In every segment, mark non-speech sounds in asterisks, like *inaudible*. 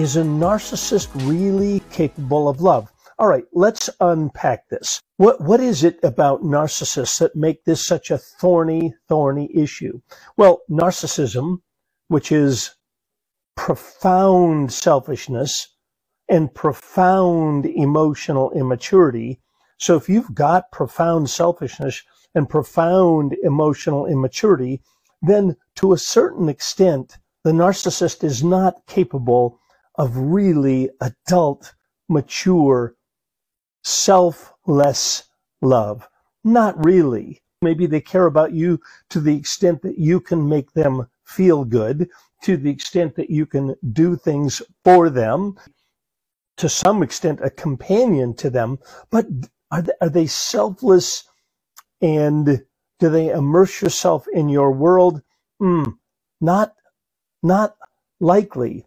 is a narcissist really capable of love? All right, let's unpack this. What, what is it about narcissists that make this such a thorny, thorny issue? Well, narcissism, which is profound selfishness and profound emotional immaturity. So if you've got profound selfishness and profound emotional immaturity, then to a certain extent, the narcissist is not capable of really adult, mature, selfless love. Not really. Maybe they care about you to the extent that you can make them feel good, to the extent that you can do things for them, to some extent a companion to them, but are they, are they selfless and do they immerse yourself in your world? Mm, not, not likely.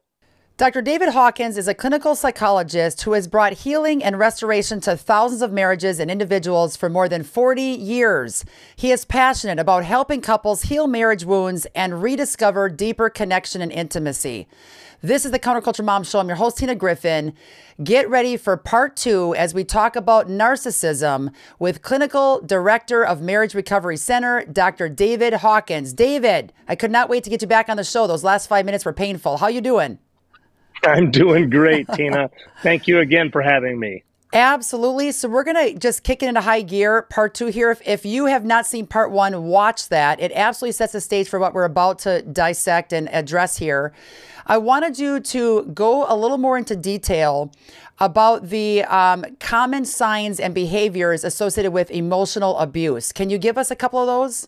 Dr. David Hawkins is a clinical psychologist who has brought healing and restoration to thousands of marriages and individuals for more than 40 years. He is passionate about helping couples heal marriage wounds and rediscover deeper connection and intimacy. This is the Counterculture Mom Show. I'm your host, Tina Griffin. Get ready for part two as we talk about narcissism with Clinical Director of Marriage Recovery Center, Dr. David Hawkins. David, I could not wait to get you back on the show. Those last five minutes were painful. How you doing? I'm doing great, Tina. Thank you again for having me. Absolutely. So we're going to just kick it into high gear, part two here. If, if you have not seen part one, watch that. It absolutely sets the stage for what we're about to dissect and address here. I wanted you to go a little more into detail about the um, common signs and behaviors associated with emotional abuse. Can you give us a couple of those?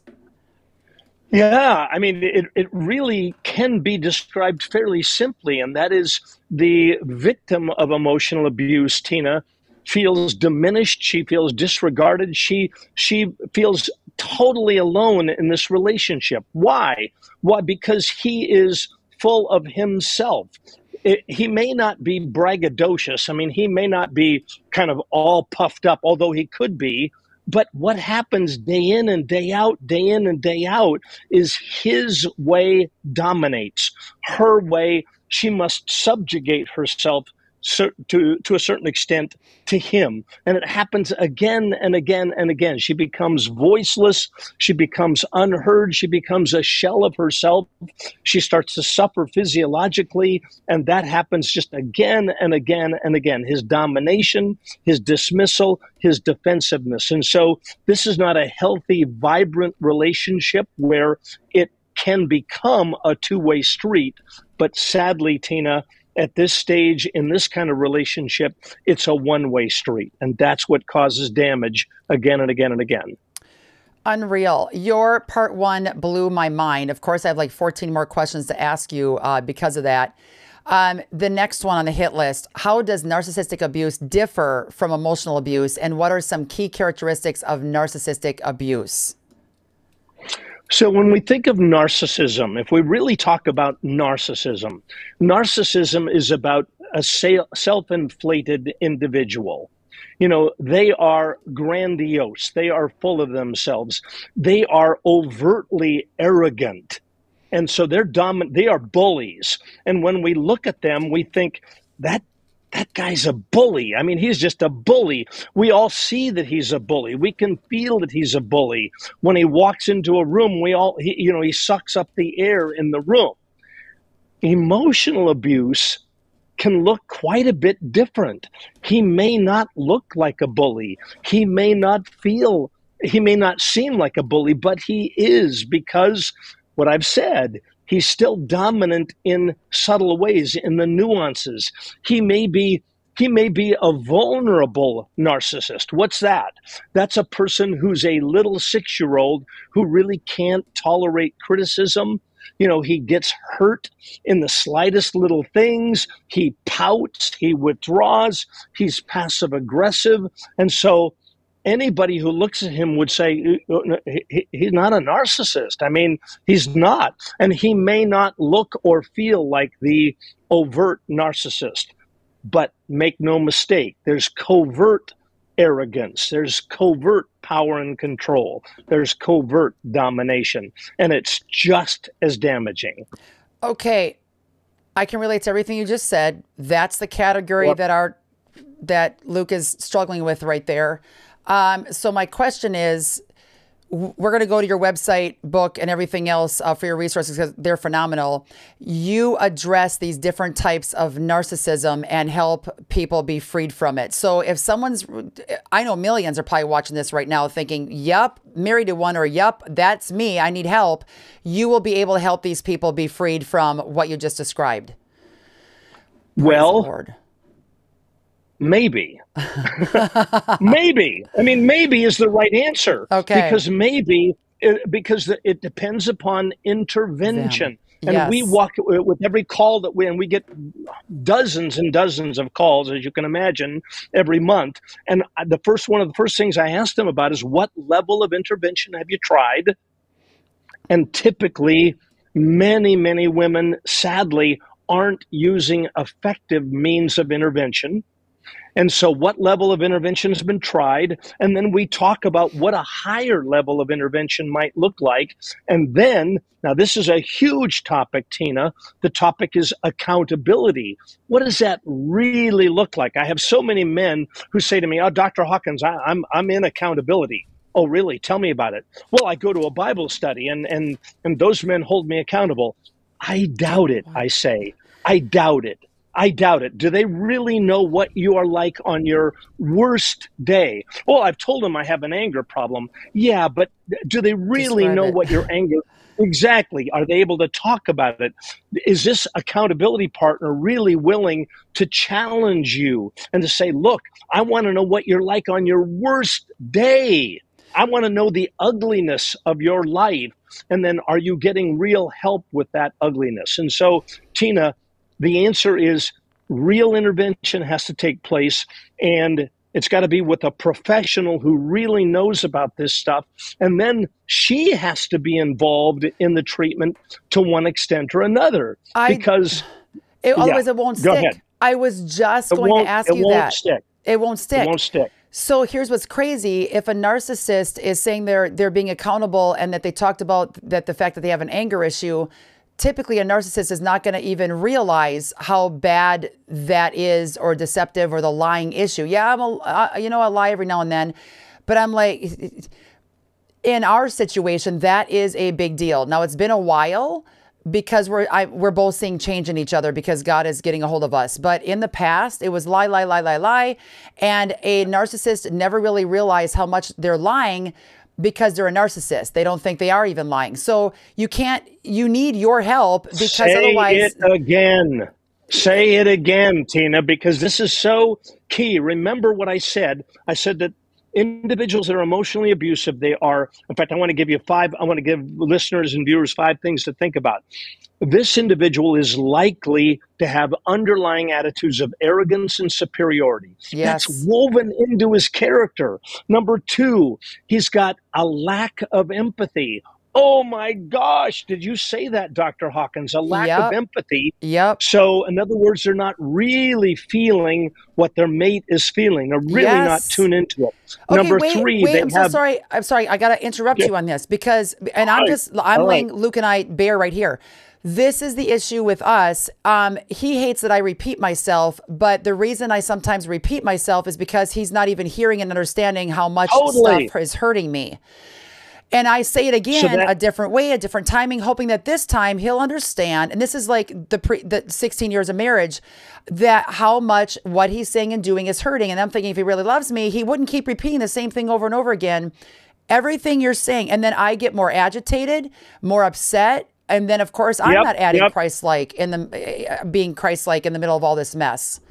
Yeah, I mean, it, it really can be described fairly simply, and that is the victim of emotional abuse, Tina, feels diminished, she feels disregarded, she she feels totally alone in this relationship. Why? Why? Because he is full of himself. It, he may not be braggadocious. I mean, he may not be kind of all puffed up, although he could be. But what happens day in and day out, day in and day out, is his way dominates. Her way, she must subjugate herself to, to a certain extent to him. And it happens again and again and again. She becomes voiceless. She becomes unheard. She becomes a shell of herself. She starts to suffer physiologically. And that happens just again and again and again. His domination, his dismissal, his defensiveness. And so this is not a healthy, vibrant relationship where it can become a two way street. But sadly, Tina, at this stage in this kind of relationship, it's a one way street. And that's what causes damage again and again and again. Unreal. Your part one blew my mind. Of course, I have like 14 more questions to ask you uh, because of that. Um, the next one on the hit list How does narcissistic abuse differ from emotional abuse? And what are some key characteristics of narcissistic abuse? So, when we think of narcissism, if we really talk about narcissism, narcissism is about a self inflated individual. You know, they are grandiose, they are full of themselves, they are overtly arrogant. And so they're dominant, they are bullies. And when we look at them, we think that that guy's a bully. I mean, he's just a bully. We all see that he's a bully. We can feel that he's a bully. When he walks into a room, we all, he, you know, he sucks up the air in the room. Emotional abuse can look quite a bit different. He may not look like a bully. He may not feel, he may not seem like a bully, but he is because what I've said, He's still dominant in subtle ways, in the nuances. He may be he may be a vulnerable narcissist. What's that? That's a person who's a little six year old who really can't tolerate criticism. You know, he gets hurt in the slightest little things. He pouts, he withdraws, he's passive aggressive. And so anybody who looks at him would say uh, uh, he's not a narcissist. I mean, he's not. And he may not look or feel like the overt narcissist. But make no mistake, there's covert arrogance, there's covert power and control, there's covert domination, and it's just as damaging. Okay. I can relate to everything you just said. That's the category Yep. that our that Luke is struggling with right there. Um, so my question is, we're going to go to your website, book, and everything else uh, for your resources because they're phenomenal. You address these different types of narcissism and help people be freed from it. So if someone's, I know millions are probably watching this right now thinking, yep, married to one," or yep, that's me. I need help." You will be able to help these people be freed from what you just described. Praise Well. Maybe. *laughs* maybe. I mean, maybe is the right answer. Okay. Because maybe, it, because it depends upon intervention. And we walk uh, with every call that we, and we get dozens and dozens of calls, as you can imagine, every month. And the first one of the first things I ask them about is what level of intervention have you tried? And typically, many, many women, sadly, aren't using effective means of intervention. And so, what level of intervention has been tried? And then we talk about what a higher level of intervention might look like. And then, now this is a huge topic, Tina. The topic is accountability. What does that really look like? I have so many men who say to me, Oh, Dr. Hawkins, I, I'm, I'm in accountability. Oh, really? Tell me about it. Well, I go to a Bible study and, and, and those men hold me accountable. I doubt it, I say. I doubt it. I doubt it. Do they really know what you are like on your worst day? Well, I've told them I have an anger problem. Yeah, but do they really know it. what your *laughs* anger exactly? Are they able to talk about it? Is this accountability partner really willing to challenge you and to say, "Look, I want to know what you're like on your worst day. I want to know the ugliness of your life." And then are you getting real help with that ugliness? And so, Tina, the answer is real intervention has to take place and it's got to be with a professional who really knows about this stuff and then she has to be involved in the treatment to one extent or another I- because It, Yeah. it won't stick. ahead. I was just it going to ask it you won't that. stick It won't stick. it won't stick So here's what's crazy: if a narcissist is saying they're they're being accountable and that they talked about that the fact that they have an anger issue, typically a narcissist is not going to even realize how bad that is or deceptive or the lying issue. Yeah, I'm a uh, you know I lie every now and then, but I'm like. In our situation, that is a big deal. Now it's been a while because we're I, we're both seeing change in each other because God is getting a hold of us. But in the past, it was lie, lie, lie, lie, lie, and a narcissist never really realized how much they're lying because they're a narcissist. They don't think they are even lying. So you can't. You need your help because Say otherwise, it again. Say it again, Tina, because this is so key. Remember what I said. I said that individuals that are emotionally abusive, they are, in fact, I want to give you five, I want to give listeners and viewers five things to think about. This individual is likely to have underlying attitudes of arrogance and superiority. Yes. That's woven into his character. Number two, he's got a lack of empathy. Oh my gosh, did you say that, Dr. Hawkins? A lack Yep. of empathy. yep, So, in other words, they're not really feeling what their mate is feeling. They're really not tuned into it. Okay, Number wait, three, wait, they I'm have. so sorry. I'm sorry. I gotta interrupt Yeah. you on this because, and I'm right. just, I'm All laying right. Luke and I bare right here. This is the issue with us. Um, he hates that I repeat myself, but the reason I sometimes repeat myself is because he's not even hearing and understanding how much Totally. stuff is hurting me. And I say it again that- a different way, a different timing, hoping that this time he'll understand. And this is like the pre the 16 years of marriage, that how much what he's saying and doing is hurting. And I'm thinking if he really loves me, he wouldn't keep repeating the same thing over and over again. Everything you're saying, and then I get more agitated, more upset, and then of course I'm Yep, not adding yep. Christ-like in the uh, being Christ-like in the middle of all this mess.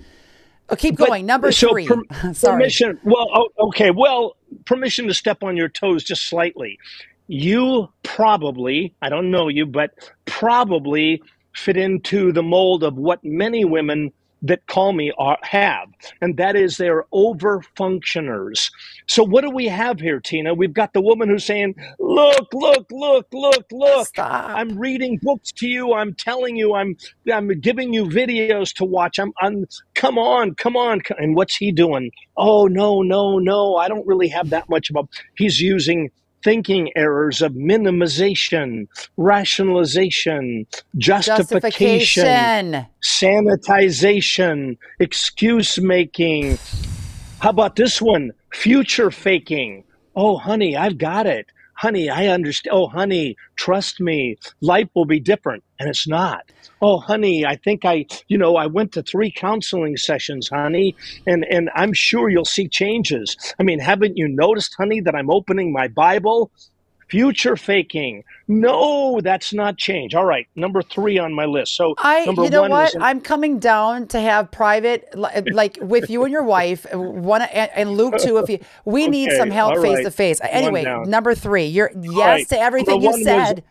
Oh, keep But- going. Number so three. per- *laughs* Sorry. Permission. Well, oh, okay. Well, permission to step on your toes just slightly. You probably, I don't know you, but probably fit into the mold of what many women that call me are, have, and that is they're over functioners. So what do we have here, Tina? We've got the woman who's saying, "Look, look, look, look, look! Stop. I'm reading books to you. I'm telling you. I'm I'm giving you videos to watch. I'm, I'm come on, come on." And what's he doing? Oh no, no, no! I don't really have that much of a. He's using thinking errors of minimization, rationalization, justification, sanitization, excuse making. How about this one? Future faking. Oh, honey, I've got it. Honey, I understand. Oh, honey, trust me. Life will be different. And it's not. Oh, honey, I think I, you know, I went to three counseling sessions, honey, and, and I'm sure you'll see changes. I mean, haven't you noticed, honey, that I'm opening my Bible? Future faking. No, that's not change. All right, number three on my list. So, I, number you know one what? is I'm coming down to have private, like with you and your wife, *laughs* one and, and Luke too. If you, we need *laughs* some help face to face. Anyway, number three, you're yes right, to everything you one was- said.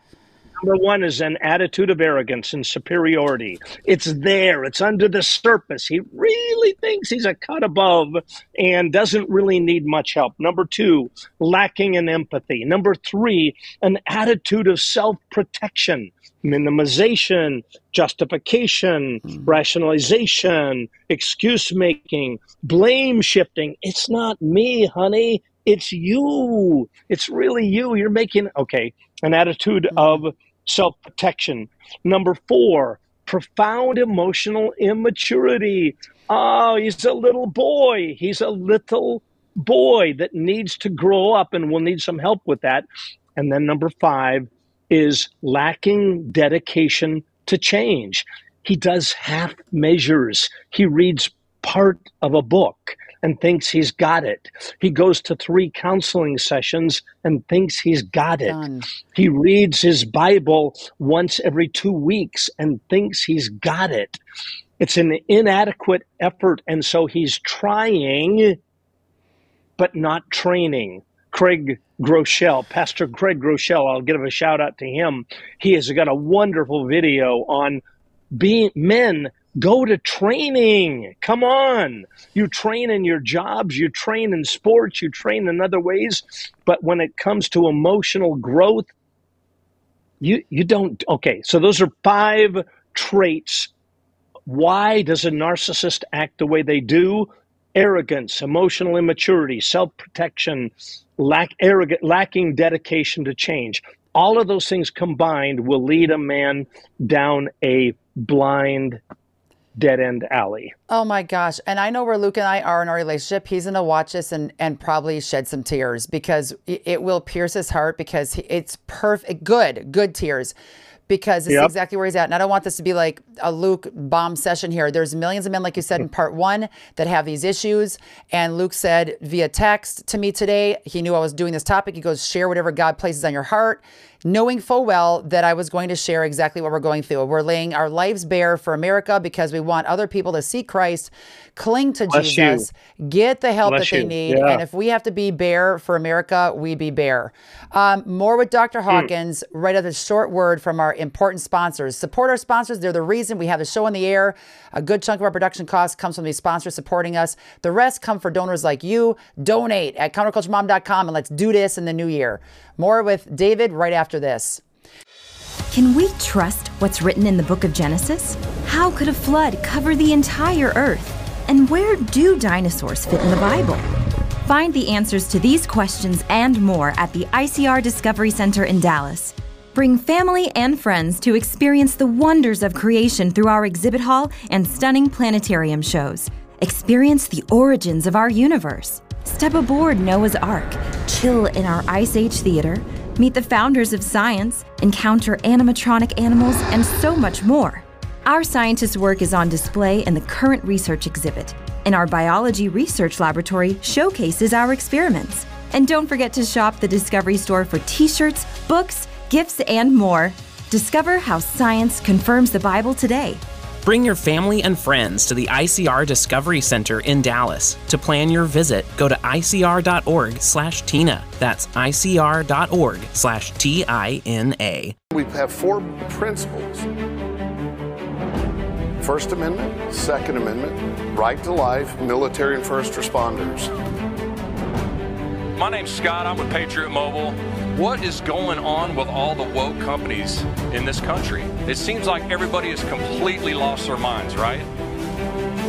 Number one is an attitude of arrogance and superiority. It's there, it's under the surface. He really thinks he's a cut above and doesn't really need much help. Number two, lacking in empathy. Number three, an attitude of self protection, minimization, justification, hmm. rationalization, excuse making, blame shifting. It's not me, honey. It's you. It's really you. You're making, okay, an attitude of self protection. Number four, profound emotional immaturity. Oh, he's a little boy. He's a little boy that needs to grow up and will need some help with that. And then number five is lacking dedication to change. He does half measures. He reads part of a book and thinks he's got it. He goes to three counseling sessions and thinks he's got it. Done. He reads his Bible once every two weeks and thinks he's got it. It's an inadequate effort, and so he's trying, but not training. Craig Groeschel, Pastor Craig Groeschel, I'll give a shout out to him. He has got a wonderful video on being men go to training. Come on. You train in your jobs, you train in sports, you train in other ways, but when it comes to emotional growth, you you don't okay, so those are five traits. Why does a narcissist act the way they do? Arrogance, emotional immaturity, self-protection, lack arrogant lacking dedication to change. All of those things combined will lead a man down a blind dead end alley. Oh my gosh. And I know where Luke and I are in our relationship. He's going to watch this and, and probably shed some tears because it, will pierce his heart because it's perfect, good, good tears because it's Yep. exactly where he's at. And I don't want this to be like a Luke bomb session here. There's millions of men, like you said in part one, that have these issues. And Luke said via text to me today, he knew I was doing this topic. He goes, share whatever God places on your heart, knowing full well that I was going to share exactly what we're going through. We're laying our lives bare for America because we want other people to see Christ, cling to Bless you. Jesus, get the help Bless that they you. need. Yeah. And if we have to be bare for America, we be bare. Um, more with Dr. Hmm. Hawkins, right at a short word from our important sponsors. Support our sponsors. They're the reason we have the show in the air. A good chunk of our production costs comes from these sponsors supporting us. The rest come for donors like you. Donate at counterculturemom.com and let's do this in the new year. More with David right after this. Can we trust what's written in the book of Genesis? How could a flood cover the entire earth? And where do dinosaurs fit in the Bible? Find the answers to these questions and more at the ICR Discovery Center in Dallas. Bring family and friends to experience the wonders of creation through our exhibit hall and stunning planetarium shows. Experience the origins of our universe. Step aboard Noah's Ark, chill in our Ice Age theater, meet the founders of science, encounter animatronic animals, and so much more. Our scientists' work is on display in the current research exhibit, and our biology research laboratory showcases our experiments. And don't forget to shop the Discovery Store for t shirts, books, gifts, and more. Discover how science confirms the Bible today. Bring your family and friends to the ICR Discovery Center in Dallas. To plan your visit, go to icr.org/tina. That's icr.org/t-i-n-a. We have four principles First Amendment, Second Amendment, right to life, military and first responders. My name's Scott. I'm with Patriot Mobile. What is going on with all the woke companies in this country? It seems like everybody has completely lost their minds, right?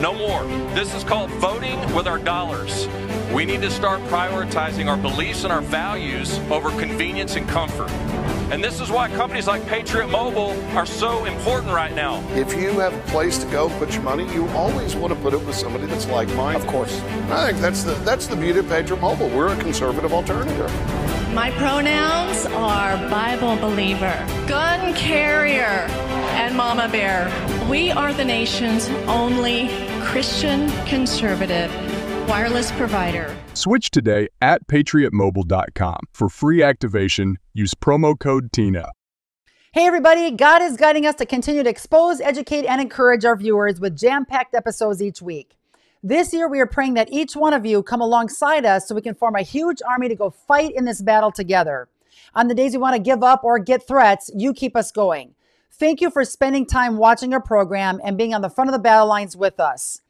No more. This is called voting with our dollars. We need to start prioritizing our beliefs and our values over convenience and comfort. And this is why companies like Patriot Mobile are so important right now. If you have a place to go put your money, you always want to put it with somebody that's like mine. Of course. I think that's the that's the beauty of Patriot Mobile. We're a conservative alternative. My pronouns are Bible believer, gun carrier, and mama bear. We are the nation's only Christian conservative wireless provider. Switch today at patriotmobile.com. For free activation, use promo code TINA. Hey, everybody. God is guiding us to continue to expose, educate, and encourage our viewers with jam packed episodes each week. This year, we are praying that each one of you come alongside us so we can form a huge army to go fight in this battle together. On the days we want to give up or get threats, you keep us going. Thank you for spending time watching our program and being on the front of the battle lines with us.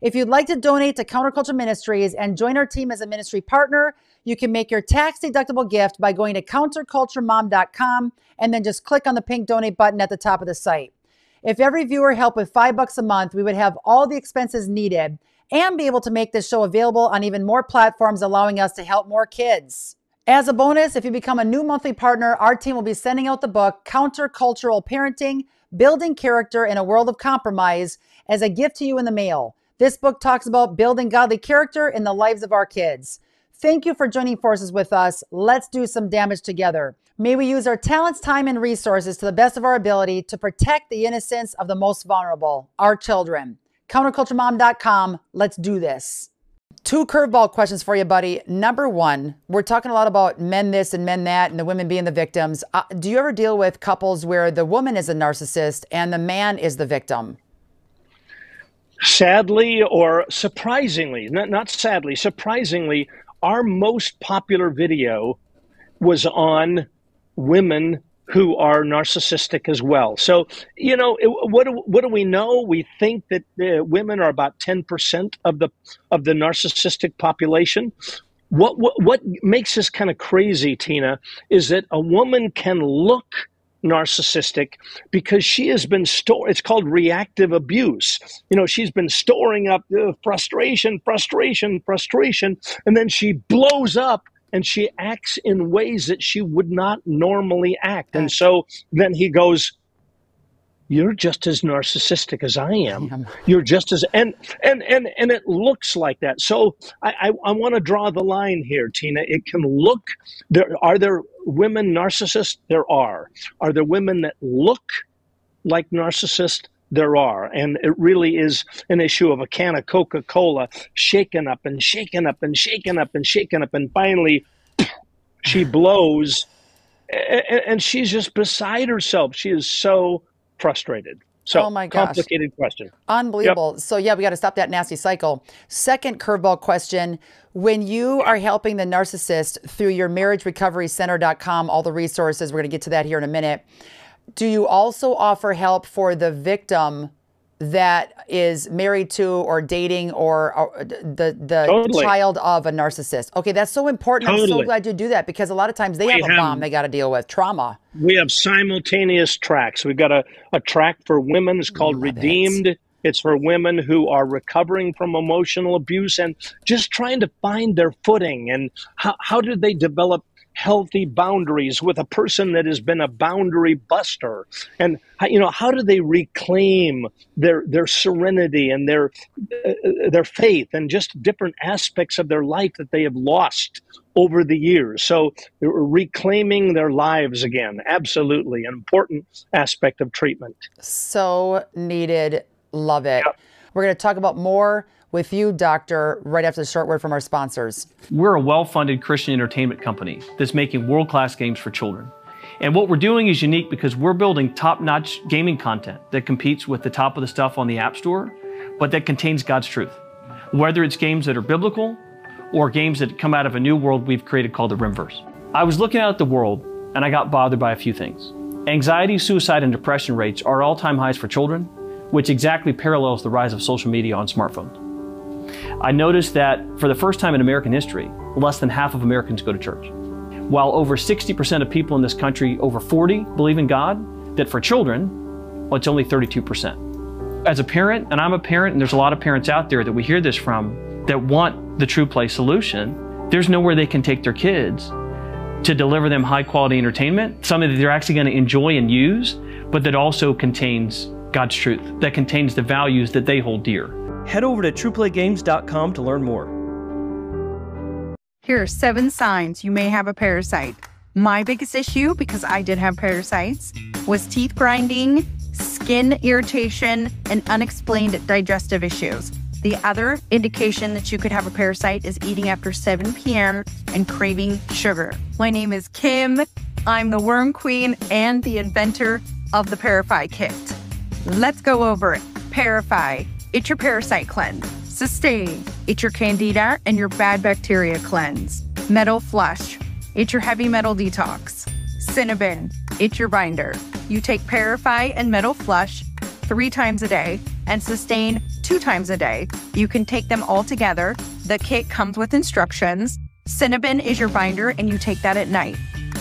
If you'd like to donate to Counterculture Ministries and join our team as a ministry partner, you can make your tax deductible gift by going to counterculturemom.com and then just click on the pink donate button at the top of the site. If every viewer helped with five bucks a month, we would have all the expenses needed and be able to make this show available on even more platforms, allowing us to help more kids. As a bonus, if you become a new monthly partner, our team will be sending out the book Countercultural Parenting Building Character in a World of Compromise as a gift to you in the mail. This book talks about building godly character in the lives of our kids. Thank you for joining forces with us. Let's do some damage together. May we use our talents, time, and resources to the best of our ability to protect the innocence of the most vulnerable, our children. Counterculturemom.com. Let's do this. Two curveball questions for you, buddy. Number one, we're talking a lot about men this and men that, and the women being the victims. Uh, do you ever deal with couples where the woman is a narcissist and the man is the victim? Sadly, or surprisingly, not, not sadly, surprisingly, our most popular video was on women who are narcissistic as well. So, you know, what do, what do we know? We think that uh, women are about 10% of the of the narcissistic population. What, what what makes this kind of crazy, Tina, is that a woman can look narcissistic because she has been store it's called reactive abuse you know she's been storing up uh, frustration frustration frustration and then she blows up and she acts in ways that she would not normally act and so then he goes you're just as narcissistic as I am. You're just as and and and and it looks like that. So I I, I want to draw the line here, Tina. It can look there. Are there women narcissists? There are. Are there women that look like narcissists? There are, and it really is an issue of a can of Coca Cola shaken up and shaken up and shaken up and shaken up, and finally *coughs* she blows, and she's just beside herself. She is so frustrated. So, oh my gosh. complicated question. Unbelievable. Yep. So, yeah, we got to stop that nasty cycle. Second curveball question When you are helping the narcissist through your marriagerecoverycenter.com, all the resources, we're going to get to that here in a minute. Do you also offer help for the victim that is married to or dating or, or the the totally. child of a narcissist. Okay, that's so important. Totally. I'm so glad you do that because a lot of times they have a bomb they got to deal with trauma. We have simultaneous tracks. We've got a, a track for women. It's called Love Redeemed. It. It's for women who are recovering from emotional abuse and just trying to find their footing. And how, how did they develop healthy boundaries with a person that has been a boundary buster. And you know how do they reclaim their their serenity and their uh, their faith and just different aspects of their life that they have lost over the years? So reclaiming their lives again absolutely an important aspect of treatment. So needed. Love it. Yep. we're going to talk about more with you, Doctor, right after the short word from our sponsors. We're a well funded Christian entertainment company that's making world class games for children. And what we're doing is unique because we're building top notch gaming content that competes with the top of the stuff on the App Store, but that contains God's truth. Whether it's games that are biblical or games that come out of a new world we've created called the Rimverse. I was looking out at the world and I got bothered by a few things. Anxiety, suicide, and depression rates are all time highs for children, which exactly parallels the rise of social media on smartphones. I noticed that for the first time in American history, less than half of Americans go to church. While over 60% of people in this country over 40 believe in God, that for children, well, it's only 32%. As a parent, and I'm a parent, and there's a lot of parents out there that we hear this from that want the TruPlay solution, there's nowhere they can take their kids to deliver them high quality entertainment, something that they're actually going to enjoy and use, but that also contains God's truth, that contains the values that they hold dear. Head over to truplaygames.com to learn more. Here are seven signs you may have a parasite. My biggest issue, because I did have parasites, was teeth grinding, skin irritation, and unexplained digestive issues. The other indication that you could have a parasite is eating after 7 p.m. and craving sugar. My name is Kim. I'm the worm queen and the inventor of the Parafy kit. Let's go over it. Parafy, it's your parasite cleanse. Sustain, it's your candida and your bad bacteria cleanse. Metal flush, it's your heavy metal detox. Cinnabon, it's your binder. You take Parafy and Metal Flush three times a day and Sustain two times a day. You can take them all together. The kit comes with instructions. Cinnabon is your binder, and you take that at night.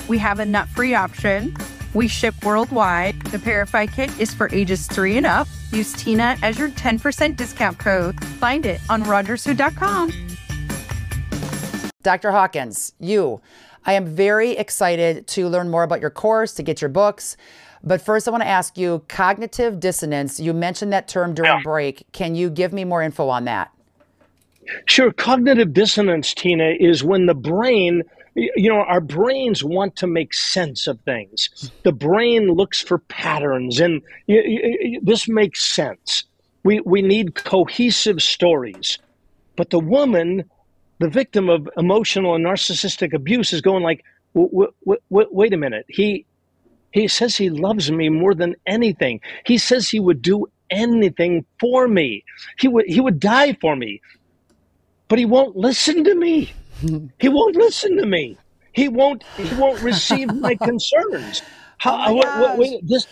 We have a nut free option. We ship worldwide. The Parafy kit is for ages three and up. Use Tina as your 10% discount code. Find it on rogersfood.com. Dr. Hawkins, you. I am very excited to learn more about your course, to get your books. But first, I want to ask you cognitive dissonance. You mentioned that term during yeah. break. Can you give me more info on that? Sure. Cognitive dissonance, Tina, is when the brain, you know, our brains want to make sense of things. The brain looks for patterns, and this makes sense. We, we need cohesive stories. But the woman, the victim of emotional and narcissistic abuse, is going like, wait a minute. He he says he loves me more than anything. He says he would do anything for me. He would he would die for me. But he won't listen to me. He won't listen to me. He won't he won't receive my *laughs* concerns. How, oh my wait, this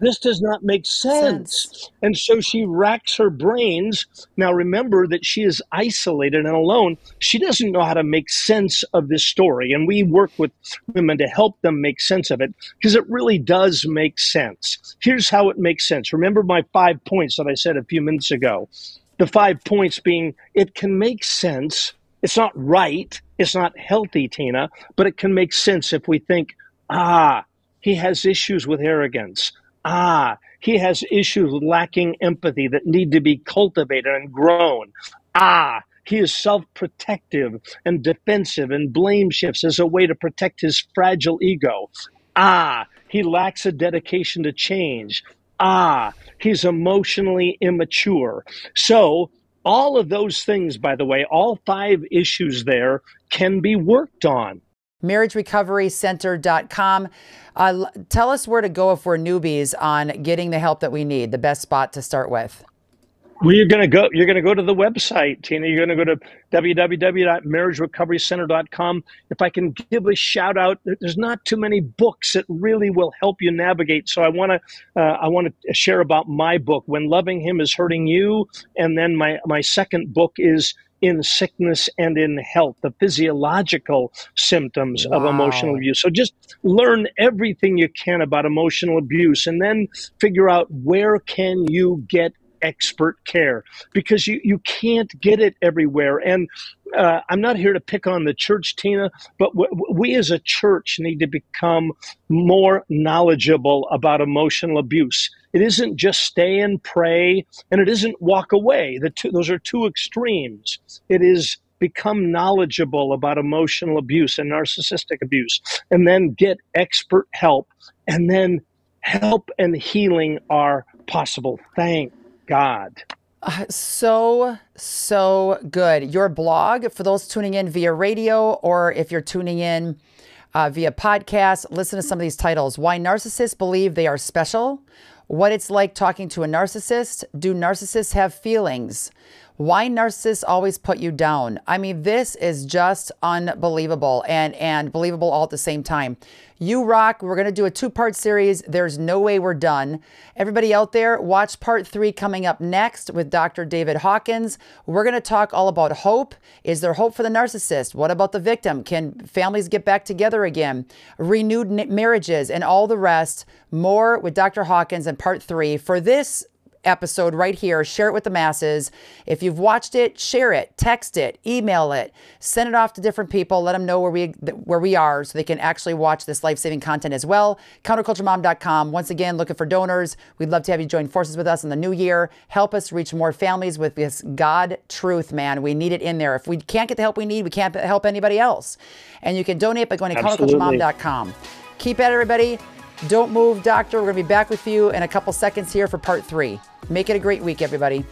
this does not make sense. sense. And so she racks her brains. Now, remember that she is isolated and alone. She doesn't know how to make sense of this story. And we work with women to help them make sense of it because it really does make sense. Here's how it makes sense. Remember my five points that I said a few minutes ago. The five points being it can make sense. It's not right. It's not healthy, Tina, but it can make sense if we think, ah, he has issues with arrogance. Ah, he has issues lacking empathy that need to be cultivated and grown. Ah, he is self protective and defensive and blame shifts as a way to protect his fragile ego. Ah, he lacks a dedication to change. Ah, he's emotionally immature. So, all of those things, by the way, all five issues there can be worked on marriagerecoverycenter.com. Uh, tell us where to go if we're newbies on getting the help that we need, the best spot to start with. Well, you're going to go. You're going to go to the website, Tina. You're going to go to www.marriagerecoverycenter.com. If I can give a shout out, there's not too many books that really will help you navigate. So I want to, uh, I want to share about my book, "When Loving Him Is Hurting You," and then my my second book is in sickness and in health, the physiological symptoms wow. of emotional abuse. So just learn everything you can about emotional abuse and then figure out where can you get expert care because you, you can't get it everywhere. And uh, I'm not here to pick on the church, Tina, but w- we as a church need to become more knowledgeable about emotional abuse. It isn't just stay and pray, and it isn't walk away. The two, those are two extremes. It is become knowledgeable about emotional abuse and narcissistic abuse, and then get expert help, and then help and healing are possible. Thank God. Uh, so, so good. Your blog, for those tuning in via radio or if you're tuning in uh, via podcast, listen to some of these titles Why Narcissists Believe They Are Special, What It's Like Talking to a Narcissist, Do Narcissists Have Feelings? Why narcissists always put you down. I mean, this is just unbelievable and, and believable all at the same time. You rock. We're going to do a two part series. There's no way we're done. Everybody out there, watch part three coming up next with Dr. David Hawkins. We're going to talk all about hope. Is there hope for the narcissist? What about the victim? Can families get back together again? Renewed marriages and all the rest. More with Dr. Hawkins in part three. For this episode right here. Share it with the masses. If you've watched it, share it, text it, email it, send it off to different people. Let them know where we where we are so they can actually watch this life-saving content as well. Counterculturemom.com. Once again, looking for donors. We'd love to have you join forces with us in the new year. Help us reach more families with this God truth, man. We need it in there. If we can't get the help we need, we can't help anybody else. And you can donate by going to counterculturemom.com. Keep at it, everybody. Don't move, doctor. We're going to be back with you in a couple seconds here for part three. Make it a great week, everybody.